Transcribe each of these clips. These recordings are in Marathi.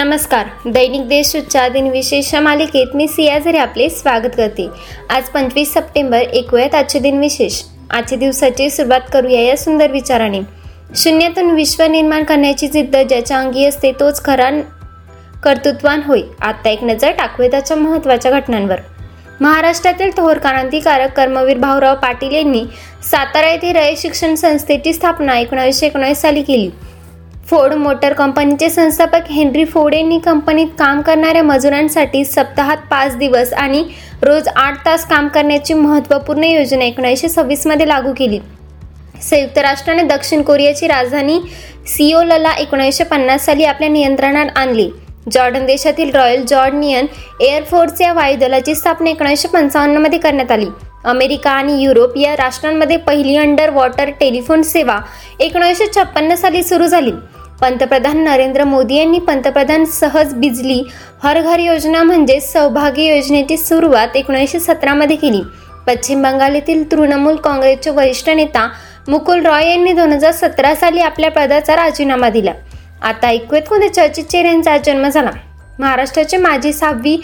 नमस्कार. दैनिक देशच्या दिनविशेष मालिकेत मी सियाझरी आपले स्वागत करते. आज पंचवीस सप्टेंबर ऐकूयात आजचे दिनविशेष आजच्या दिवसाची सुरुवात करूया या सुंदर विचाराने. शून्यातून विश्व निर्माण करण्याची जिद्द ज्याच्या अंगी असते तोच खरा कर्तृत्वान होय. आता एक नजर टाकूया त्याच्या महत्त्वाच्या घटनांवर. महाराष्ट्रातील थोर क्रांतिकारक कर्मवीर भाऊराव पाटील यांनी सातारा येथे रय शिक्षण संस्थेची स्थापना एकोणावीसशे एकोणीस साली केली. फोर्ड मोटर कंपनीचे संस्थापक हेनरी फोर्ड यांनी कंपनीत काम करणाऱ्या मजुरांसाठी सप्ताहात पाच दिवस आणि रोज आठ तास काम करण्याची महत्त्वपूर्ण योजना एकोणीसशे सव्वीसमध्ये लागू केली. संयुक्त राष्ट्राने दक्षिण कोरियाची राजधानी सिओलला एकोणीसशे पन्नास साली आपल्या नियंत्रणात आणली. जॉर्डन देशातील रॉयल जॉर्डनियन एअरफोर्स या वायुदलाची स्थापना एकोणीसशे पंचावन्नमध्ये करण्यात आली. अमेरिका आणि युरोप या राष्ट्रांमध्ये पहिली अंडर वॉटर टेलिफोन सेवा एकोणीसशे छप्पन्न साली सुरू झाली. पंतप्रधान नरेंद्र मोदी यांनी पंतप्रधान सहज बिजली हर घर योजना म्हणजे सौभाग्य योजनेची सुरुवात एकोणीसशे सतरामध्ये केली. पश्चिम बंगाल येथील तृणमूल काँग्रेसचे वरिष्ठ नेता मुकुल रॉय यांनी दोन हजार सतरा साली आपल्या पदाचा राजीनामा दिला. आता ऐकूयात कोणत्या चर्चित चेहऱ्यांचा जन्म झाला. महाराष्ट्राचे माजी सहावी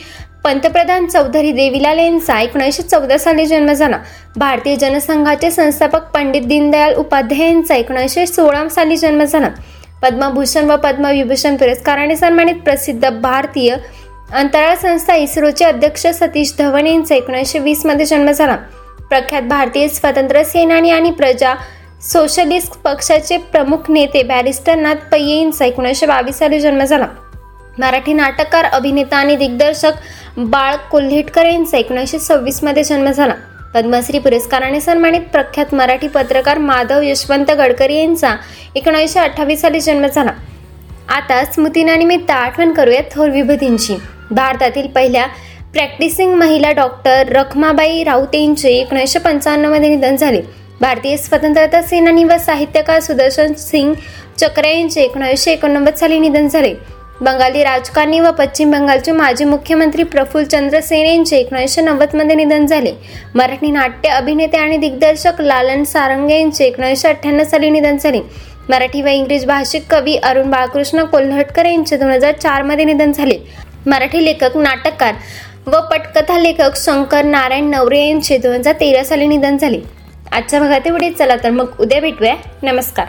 पंतप्रधान चौधरी देवीलाल यांचा एकोणीसशे चौदा साली जन्म झाला. भारतीय जनसंघाचे संस्थापक पंडित दीनदयाल उपाध्याय यांचा एकोणीसशे सोळा साली जन्म झाला. पद्मभूषण व पद्मविभूषण पुरस्काराने सन्मानित प्रसिद्ध भारतीय अंतराळ संस्था इस्रोचे अध्यक्ष सतीश धवन यांचा एकोणीसशे वीसमध्ये जन्म झाला. प्रख्यात भारतीय स्वतंत्र सेनानी आणि प्रजा सोशलिस्ट पक्षाचे प्रमुख नेते बॅरिस्टर नाथ पै यांचा एकोणीसशे बावीस साली जन्म झाला. मराठी नाटककार अभिनेता आणि दिग्दर्शक बाळ कोल्हेटकर यांचा एकोणीसशे सव्वीसमध्ये जन्म झाला. पद्मश्री पुरस्काराने सन्मानित प्रख्यात मराठी पत्रकार माधव यशवंत गडकरी यांचा एकोणीसशे अठ्ठावीस साली जन्म झाला. आता स्मृतीनानिमित्त आठवण करूया थोर विभूतींची. भारतातील पहिल्या प्रॅक्टिसिंग महिला डॉक्टर रखमाबाई राऊत यांचे एकोणीसशे पंचाण्णवमध्ये निधन झाले. भारतीय स्वतंत्रता सेनानी व साहित्यकार सुदर्शन सिंग चक्र यांचे एकोणीसशे एकोणनव्वद साली निधन झाले. बंगाली राजकारणी व पश्चिम बंगालचे माजी मुख्यमंत्री प्रफुल्ल चंद्र सेन यांचे एकोणीसशे नव्वदमध्ये निधन झाले. मराठी नाट्य अभिनेते आणि दिग्दर्शक लालन सारंगे यांचे एकोणीसशे अठ्ठ्याण्णव साली निधन झाले. मराठी व इंग्रज भाषिक कवी अरुण बाळकृष्ण कोल्हटकर यांचे दोन हजार चारमध्ये निधन झाले. मराठी लेखक नाटककार व पटकथा लेखक शंकर नारायण नवरे यांचे दोन हजार तेरा साली निधन झाले. आजच्या भागात एवढेच. चला तर मग उद्या भेटूया. नमस्कार.